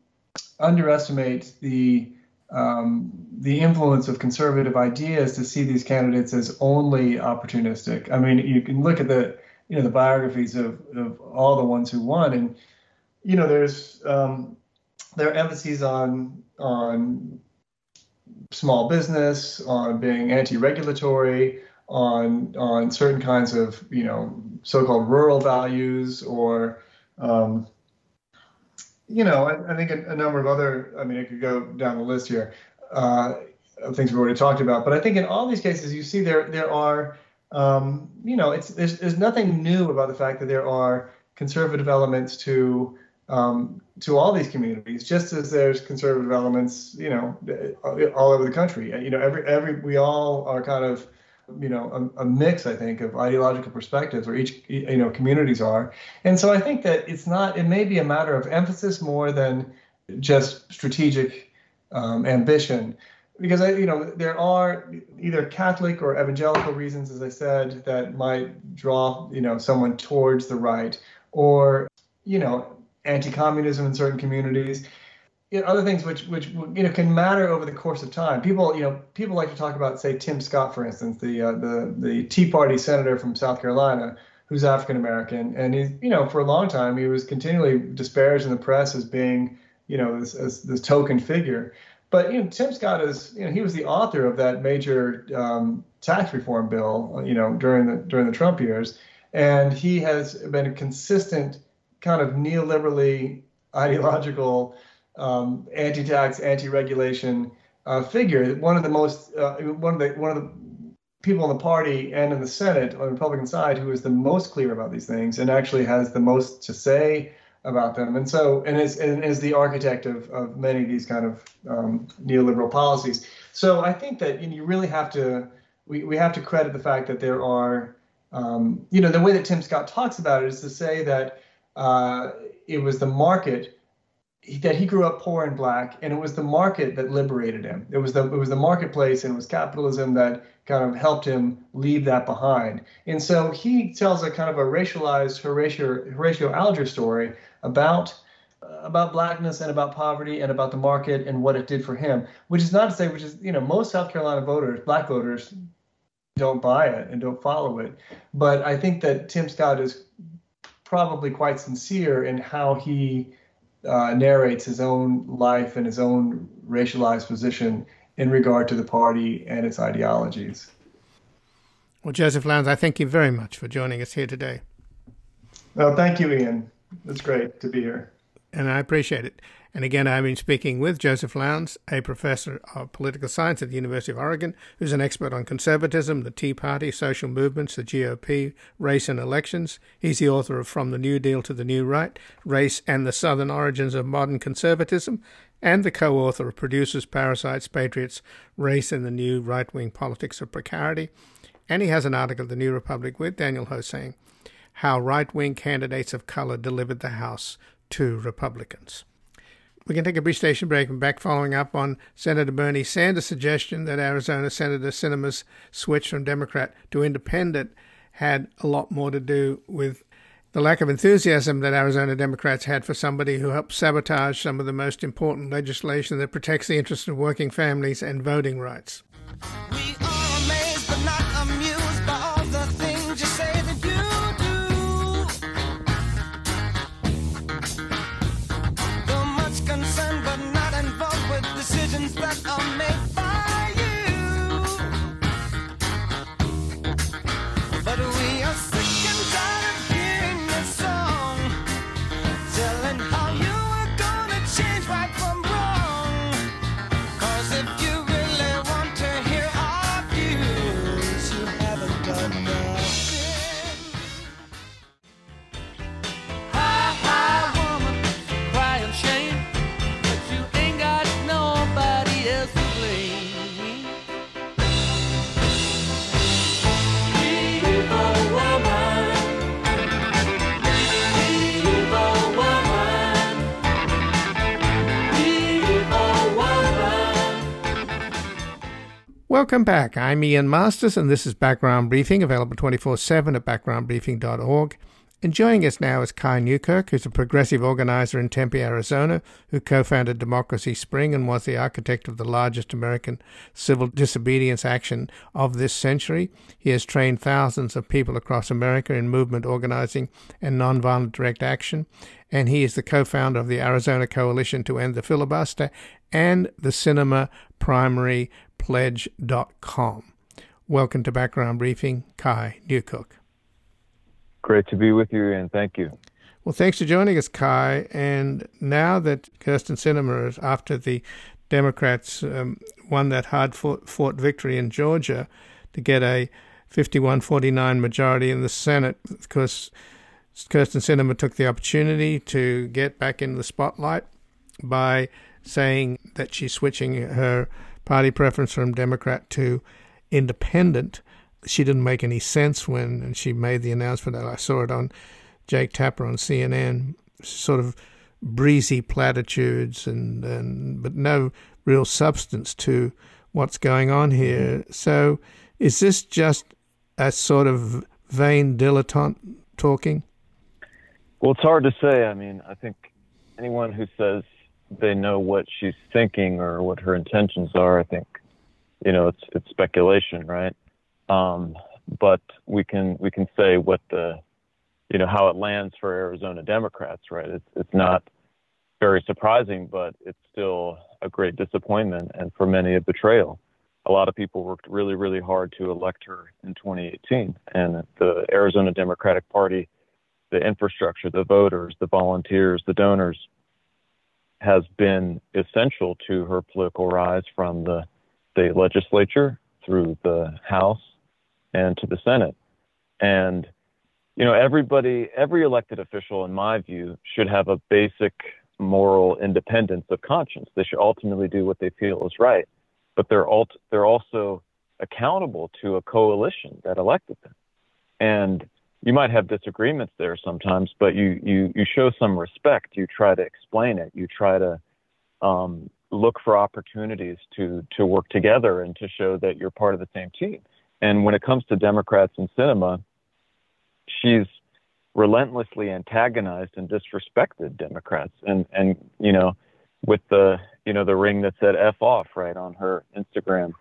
underestimate the um, the influence of conservative ideas to see these candidates as only opportunistic. I mean, you can look at the you know the biographies of, of all the ones who won, and you know there's um, there are emphases on on small business, on being anti-regulatory, on on certain kinds of you know so-called rural values or um, you know, I, I think a, a, number of other, I mean, I could go down the list here uh, of things we've already talked about. But I think in all these cases, you see there there are, um, you know, it's there's, there's nothing new about the fact that there are conservative elements to um, to all these communities, just as there's conservative elements, you know, all over the country. You know, every every we all are kind of you know a, a, mix i think of ideological perspectives or each you know communities are and so i think that it's not it may be a matter of emphasis more than just strategic um, ambition because I, you know there are either catholic or evangelical reasons as i said that might draw you know someone towards the right or you know anti-communism in certain communities you know, other things which which you know can matter over the course of time. People you know people like to talk about say Tim Scott for instance, the uh, the the Tea Party senator from South Carolina who's African American, and he you know for a long time he was continually disparaged in the press as being you know this as this token figure. But you know Tim Scott is you know he was the author of that major um, tax reform bill you know during the during the Trump years, and he has been a consistent kind of neoliberally ideological um, anti-tax, anti-regulation uh, figure. One of the most, uh, one of the one of the people in the party and in the Senate on the Republican side who is the most clear about these things and actually has the most to say about them. And so, and is, and is the architect of, of many of these kind of um, neoliberal policies. So I think that you really have to, we, we have to credit the fact that there are, um, you know, the way that Tim Scott talks about it is to say that uh, it was the market that he grew up poor and black, and it was the market that liberated him. It was the it was the marketplace and it was capitalism that kind of helped him leave that behind. And so he tells a kind of a racialized Horatio Horatio Alger story about uh, about blackness and about poverty and about the market and what it did for him. Which is not to say, which is you know most South Carolina voters, black voters, don't buy it and don't follow it. But I think that Tim Scott is probably quite sincere in how he uh, narrates his own life and his own racialized position in regard to the party and its ideologies. Well, Joseph Lowndes, I thank you very much for joining us here today. Well, thank you, Ian. It's great to be here. And I appreciate it. And again, I've been speaking with Joseph Lowndes, a professor of political science at the University of Oregon, who's an expert on conservatism, the Tea Party, social movements, the GOP, race and elections. He's the author of From the New Deal to the New Right, Race and the Southern Origins of Modern Conservatism, and the co author of Producers, Parasites, Patriots, Race and the New Right Wing Politics of Precarity. And he has an article in the New Republic with Daniel Hosang how right wing candidates of color delivered the House to Republicans. We can take a brief station break and back following up on Senator Bernie Sanders' suggestion that Arizona Senator Sinema's switch from Democrat to Independent had a lot more to do with the lack of enthusiasm that Arizona Democrats had for somebody who helped sabotage some of the most important legislation that protects the interests of working families and voting rights. Welcome back. I'm Ian Masters, and this is Background Briefing, available 24 7 at backgroundbriefing.org. And joining us now is Kai Newkirk, who's a progressive organizer in Tempe, Arizona, who co founded Democracy Spring and was the architect of the largest American civil disobedience action of this century. He has trained thousands of people across America in movement organizing and nonviolent direct action. And he is the co founder of the Arizona Coalition to End the Filibuster and the Sinema Primary pledge.com. Welcome to Background Briefing, Kai Newkirk. Great to be with you, and thank you. Well, thanks for joining us, Kai. And now that Kyrsten Sinema is after the Democrats um, won that hard fought, victory in Georgia to get a 51-49 majority in the Senate, of course, Kyrsten Sinema took the opportunity to get back in the spotlight by saying that she's switching her party preference from Democrat to independent. She didn't make any sense when and she made the announcement. That I saw it on Jake Tapper on CNN, sort of breezy platitudes and, and but no real substance to what's going on here. So is this just a sort of vain dilettante talking? Well, it's hard to say. I mean, I think anyone who says they know what she's thinking or what her intentions are, I think, you know, it's it's speculation, right? Um, but we can we can say what the, you know, how it lands for Arizona Democrats, right? It's it's not very surprising, but it's still a great disappointment and for many a betrayal. A lot of people worked really, really hard to elect her in 2018, and the Arizona Democratic Party, the infrastructure, the voters, the volunteers, the donors has been essential to her political rise from the state legislature through the House and to the Senate. And you know, everybody, every elected official, in my view, should have a basic moral independence of conscience. They should ultimately do what they feel is right, but they're ult- they're also accountable to a coalition that elected them. And you might have disagreements there sometimes, but you you you show some respect. You try to explain it. You try to um, look for opportunities to to work together and to show that you're part of the same team. And when it comes to Democrats in Sinema, she's relentlessly antagonized and disrespected Democrats. And and you know, with the you know the ring that said "f off" right on her Instagram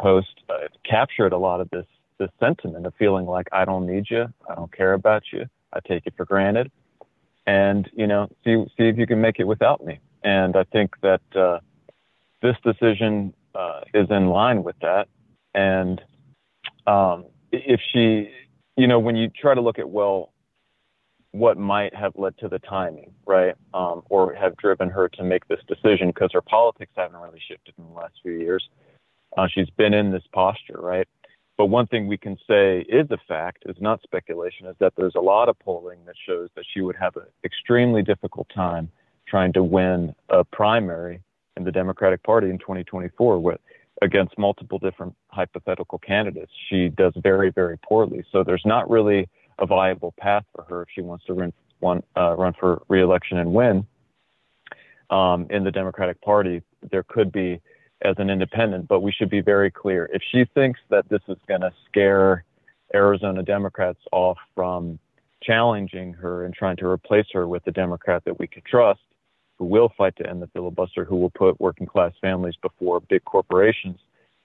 post, uh, captured a lot of this this sentiment of feeling like I don't need you, I don't care about you, I take it for granted, and you know, see see if you can make it without me. And I think that uh, this decision uh, is in line with that. And um, if she, you know, when you try to look at well, what might have led to the timing, right, um, or have driven her to make this decision, because her politics haven't really shifted in the last few years. Uh, she's been in this posture, right? But one thing we can say is a fact, is not speculation, is that there's a lot of polling that shows that she would have an extremely difficult time trying to win a primary in the Democratic Party in 2024 with, against multiple different hypothetical candidates. She does very, very poorly. So there's not really a viable path for her if she wants to run, one, uh, run for reelection and win um, in the Democratic Party. There could be as an independent, but we should be very clear. If she thinks that this is going to scare Arizona Democrats off from challenging her and trying to replace her with a Democrat that we could trust, who will fight to end the filibuster, who will put working class families before big corporations.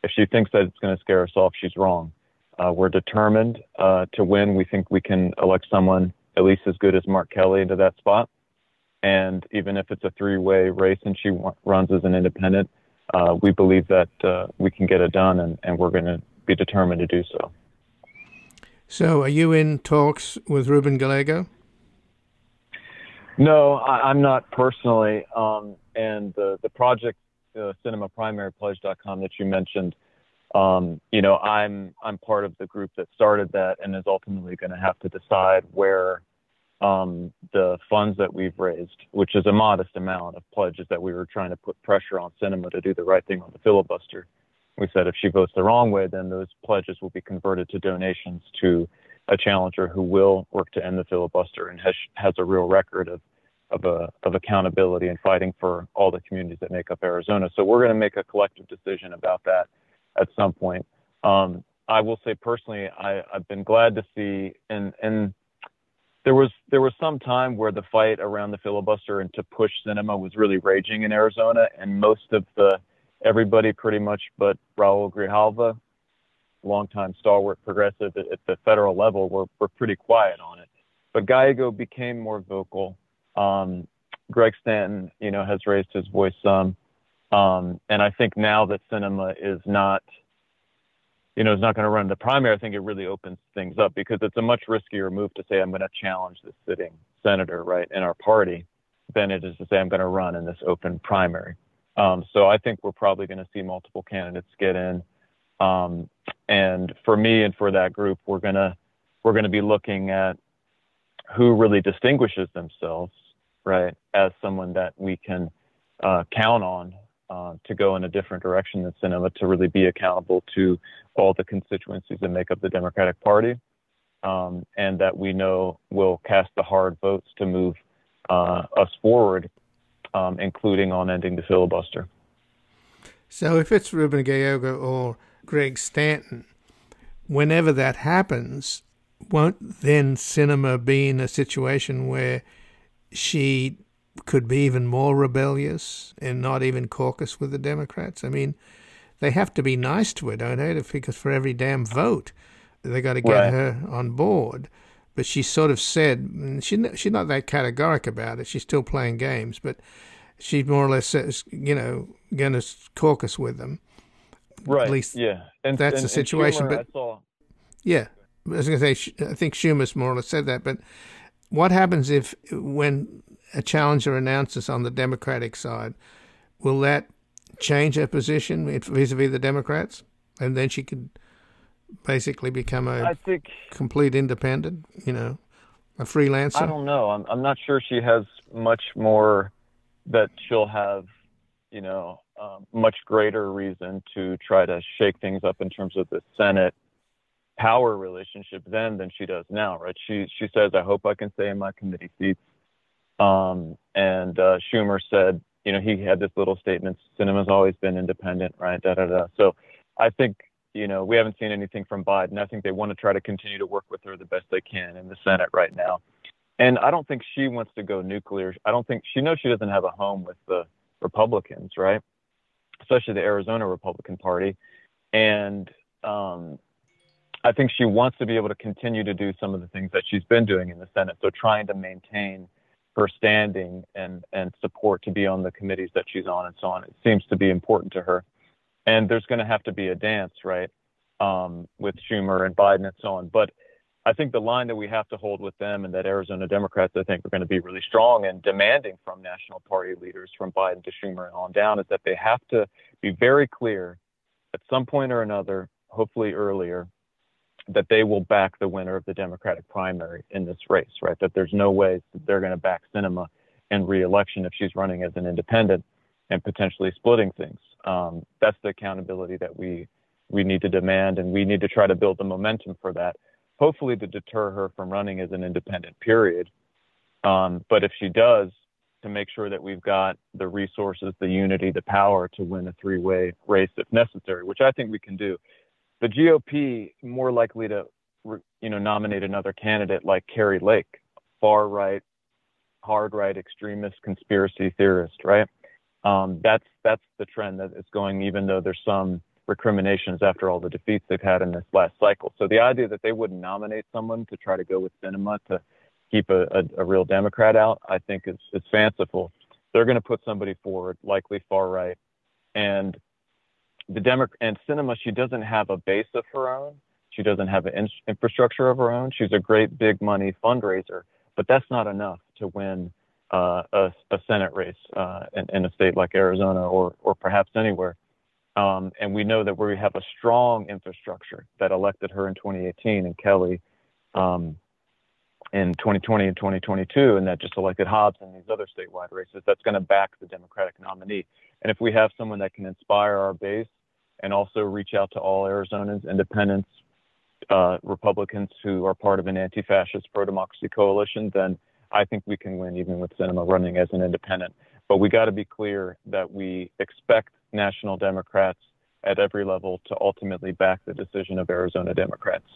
If she thinks that it's going to scare us off, she's wrong. Uh, we're determined uh, to win. We think we can elect someone at least as good as Mark Kelly into that spot. And even if it's a three way race and she runs as an independent, uh, we believe that uh, we can get it done, and, and we're going to be determined to do so. So, are you in talks with Ruben Gallego? No, I, am not personally. Um, and the the project, uh, SinemaPrimaryPledge.com that you mentioned, um, you know, I'm I'm part of the group that started that and is ultimately going to have to decide where um, the funds that we've raised, which is a modest amount of pledges that we were trying to put pressure on Sinema to do the right thing on the filibuster. We said if she votes the wrong way, then those pledges will be converted to donations to a challenger who will work to end the filibuster and has has a real record of of, a, of accountability and fighting for all the communities that make up Arizona. So we're going to make a collective decision about that at some point. Um, I will say personally, I, I've been glad to see, and and there was there was some time where the fight around the filibuster and to push Sinema was really raging in Arizona, and most of the everybody pretty much but Raul Grijalva longtime stalwart progressive at, at the federal level were, were pretty quiet on it. But Gallego became more vocal. Um, Greg Stanton, you know, has raised his voice some. Um, and I think now that Sinema is not, you know, is not going to run the primary, I think it really opens things up because it's a much riskier move to say I'm going to challenge the sitting senator, right, in our party, than it is to say I'm going to run in this open primary. Um, so I think we're probably going to see multiple candidates get in. Um, and for me and for that group, we're gonna we're gonna be looking at who really distinguishes themselves, right, as someone that we can uh, count on uh, to go in a different direction than Sinema to really be accountable to all the constituencies that make up the Democratic Party, um, and that we know will cast the hard votes to move uh, us forward, um, including on ending the filibuster. So if it's Ruben Gallego or Greg Stanton, whenever that happens, won't then cinema be in a situation where she could be even more rebellious and not even caucus with the Democrats? I mean, they have to be nice to her, don't they? Because for every damn vote, they got to get right. her on board. But she sort of said, she she's not that categoric about it. She's still playing games, but she more or less says, you know, going to caucus with them. Right. At least yeah. And, that's and, the situation. Schumer, but yeah, I was going to say, I think Schumer's more or less said that. But what happens if, when a challenger announces on the Democratic side, will that change her position vis-a-vis the Democrats, and then she could basically become a I think, complete independent? You know, a freelancer? I don't know. I'm I'm not sure she has much more that she'll have, you know, um, much greater reason to try to shake things up in terms of the Senate power relationship then than she does now, right? She she says, "I hope I can stay in my committee seats." Um, and uh, Schumer said, you know, he had this little statement: "Sinema's always been independent, right?" Da da da. So, I think you know we haven't seen anything from Biden. I think they want to try to continue to work with her the best they can in the Senate right now. And I don't think she wants to go nuclear. I don't think she knows she doesn't have a home with the Republicans, right? Especially the Arizona Republican Party. And um, I think she wants to be able to continue to do some of the things that she's been doing in the Senate. So trying to maintain her standing and, and support to be on the committees that she's on and so on. It seems to be important to her. And there's going to have to be a dance, right, um, with Schumer and Biden and so on. But I think the line that we have to hold with them and that Arizona Democrats, I think, are going to be really strong and demanding from national party leaders, from Biden to Schumer and on down, is that they have to be very clear at some point or another, hopefully earlier, that they will back the winner of the Democratic primary in this race, right? That there's no way that they're going to back Sinema in reelection if she's running as an independent and potentially splitting things. Um, that's the accountability that we we need to demand, and we need to try to build the momentum for that hopefully to deter her from running as an independent period. Um, but if she does, to make sure that we've got the resources, the unity, the power to win a three way race if necessary, which I think we can do. The GOP more likely to, you know, nominate another candidate like Kari Lake, far right, hard right extremist conspiracy theorist, right? Um, that's that's the trend that is going, even though there's some recriminations after all the defeats they've had in this last cycle. So the idea that they wouldn't nominate someone to try to go with Sinema to keep a, a, a real Democrat out, I think is, is fanciful. They're going to put somebody forward, likely far right, and the Demo- and Sinema, She doesn't have a base of her own. She doesn't have an in- infrastructure of her own. She's a great big money fundraiser, but that's not enough to win uh, a, a, Senate race uh, in, in, a state like Arizona or or perhaps anywhere. Um, and we know that we have a strong infrastructure that elected her in 2018 and Kelly um, in 2020 and 2022, and that just elected Hobbs in these other statewide races. That's going to back the Democratic nominee. And if we have someone that can inspire our base and also reach out to all Arizonans, independents, uh, Republicans who are part of an anti fascist pro democracy coalition, then I think we can win even with Sinema running as an independent. But we got to be clear that we expect national Democrats at every level to ultimately back the decision of Arizona Democrats.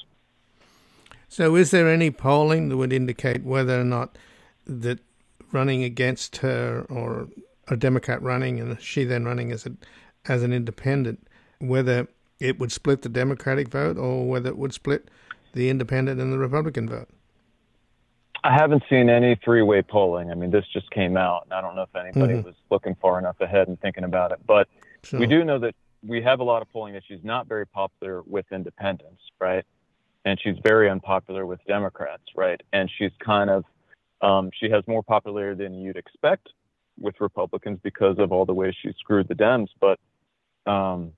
So, is there any polling that would indicate whether or not that running against her or a Democrat running and she then running as a as an independent, whether it would split the Democratic vote or whether it would split the independent and the Republican vote? I haven't seen any three way polling. I mean, this just came out, and I don't know if anybody mm-hmm. was looking far enough ahead and thinking about it. But we do know that we have a lot of polling that she's not very popular with independents, right? And she's very unpopular with Democrats, right? And she's kind of, um, she has more popularity than you'd expect with Republicans because of all the ways she screwed the Dems. But um,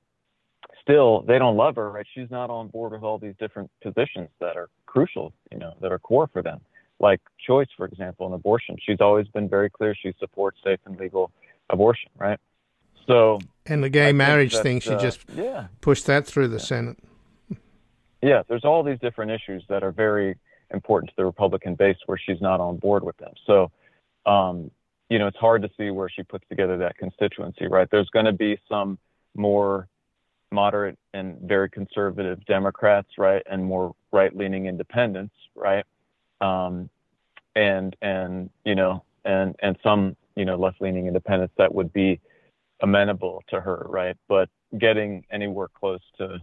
still, they don't love her, right? She's not on board with all these different positions that are crucial, you know, that are core for them, like choice, for example, in abortion. She's always been very clear she supports safe and legal abortion, right? So and the gay I marriage that, thing, she uh, just yeah. pushed that through the yeah. Senate. Yeah, there's all these different issues that are very important to the Republican base where she's not on board with them. So, um, you know, it's hard to see where she puts together that constituency, right? There's going to be some more moderate and very conservative Democrats, right, and more right-leaning independents, right, um, and and you know, and and some you know left-leaning independents that would be amenable to her, right? But getting anywhere close to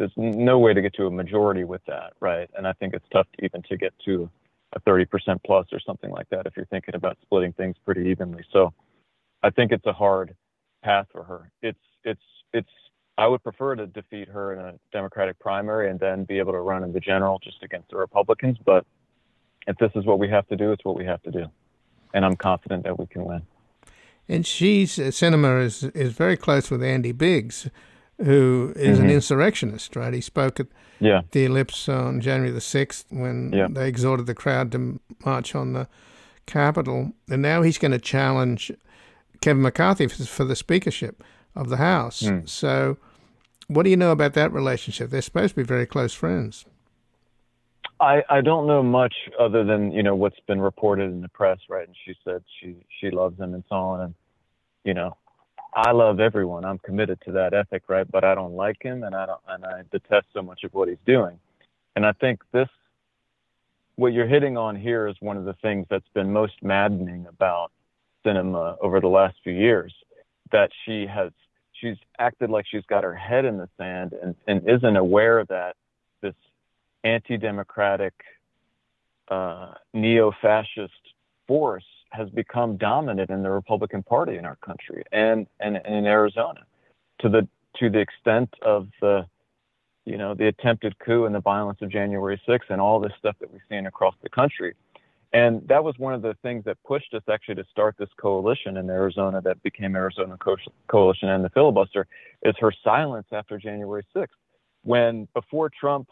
there's no way to get to a majority with that, right? And I think it's tough to even to get to a 30% plus or something like that if you're thinking about splitting things pretty evenly. So I think it's a hard path for her. It's it's it's I would prefer to defeat her in a Democratic primary and then be able to run in the general just against the Republicans. But if this is what we have to do, it's what we have to do. And I'm confident that we can win. And she's uh, Sinema is is very close with Andy Biggs, who is Mhm. an insurrectionist, right? He spoke at Yeah. the Ellipse on January the 6th when Yeah. they exhorted the crowd to march on the Capitol. And now he's going to challenge Kevin McCarthy for, for the speakership of the House. Hmm. So, what do you know about that relationship? They're supposed to be very close friends. I, I don't know much other than you know what's been reported in the press, right? And she said she she loves him and so on, and you know, I love everyone. I'm committed to that ethic, right? But I don't like him, and I don't, and I detest so much of what he's doing. And I think this, what you're hitting on here, is one of the things that's been most maddening about Sinema over the last few years. That she has she's acted like she's got her head in the sand and, and isn't aware that this anti-democratic, uh, neo-fascist force has become dominant in the Republican Party in our country and, and, and in Arizona, to the to the extent of the, you know, the attempted coup and the violence of January 6th and all this stuff that we've seen across the country. And that was one of the things that pushed us actually to start this coalition in Arizona that became Arizona Co- Coalition and the filibuster is her silence after January 6th. When before Trump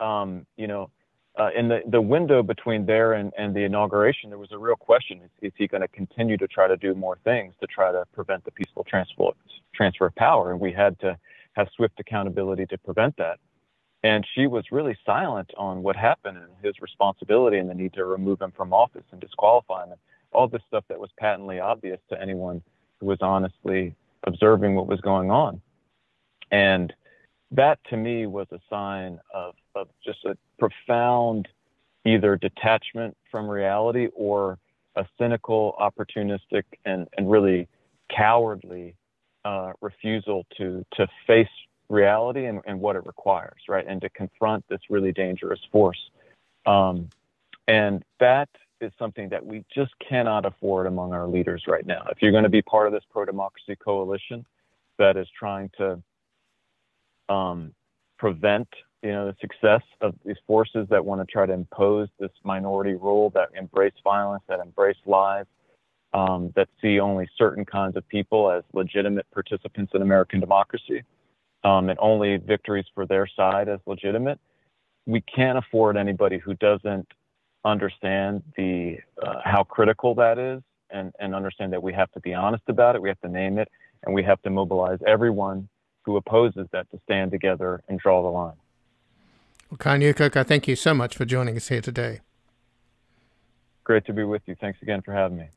um, you know, uh, in the, the window between there and, and the inauguration, there was a real question: Is, is he going to continue to try to do more things to try to prevent the peaceful transfer transfer of power? And we had to have swift accountability to prevent that. And she was really silent on what happened and his responsibility and the need to remove him from office and disqualify him. And all this stuff that was patently obvious to anyone who was honestly observing what was going on. And that to me was a sign of, of just a profound either detachment from reality or a cynical, opportunistic, and, and really cowardly uh, refusal to, to face reality and, and what it requires, right? And to confront this really dangerous force. Um, and that is something that we just cannot afford among our leaders right now. If you're going to be part of this pro democracy coalition that is trying to um, prevent you know the success of these forces that want to try to impose this minority rule that embrace violence that embrace lies um, that see only certain kinds of people as legitimate participants in American democracy um, and only victories for their side as legitimate we can't afford anybody who doesn't understand the uh, how critical that is and, and understand that we have to be honest about it we have to name it and we have to mobilize everyone who opposes that to stand together and draw the line. Well, Kai Newkirk, I thank you so much for joining us here today. Great to be with you. Thanks again for having me.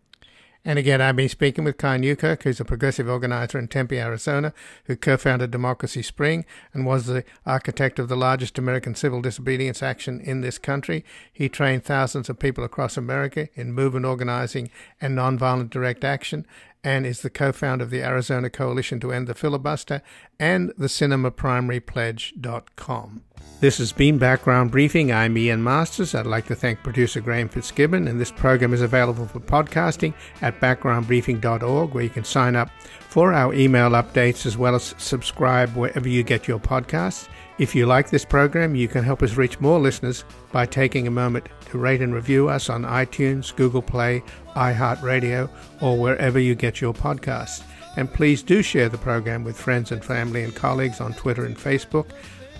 And again, I've been speaking with Kai Newkirk, who's a progressive organizer in Tempe, Arizona, who co founded Democracy Spring and was the architect of the largest American civil disobedience action in this country. He trained thousands of people across America in movement organizing and nonviolent direct action and is the co-founder of the Arizona Coalition to End the Filibuster and the CinemaPrimaryPledge.com. This has been Background Briefing. I'm Ian Masters. I'd like to thank producer Graham Fitzgibbon, and this program is available for podcasting at backgroundbriefing.org, where you can sign up for our email updates as well as subscribe wherever you get your podcasts. If you like this program, you can help us reach more listeners by taking a moment to rate and review us on iTunes, Google Play, iHeartRadio, or wherever you get your podcasts. And please do share the program with friends and family and colleagues on Twitter and Facebook.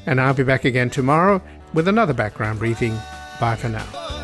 And I'll be back again tomorrow with another background briefing. Bye for now.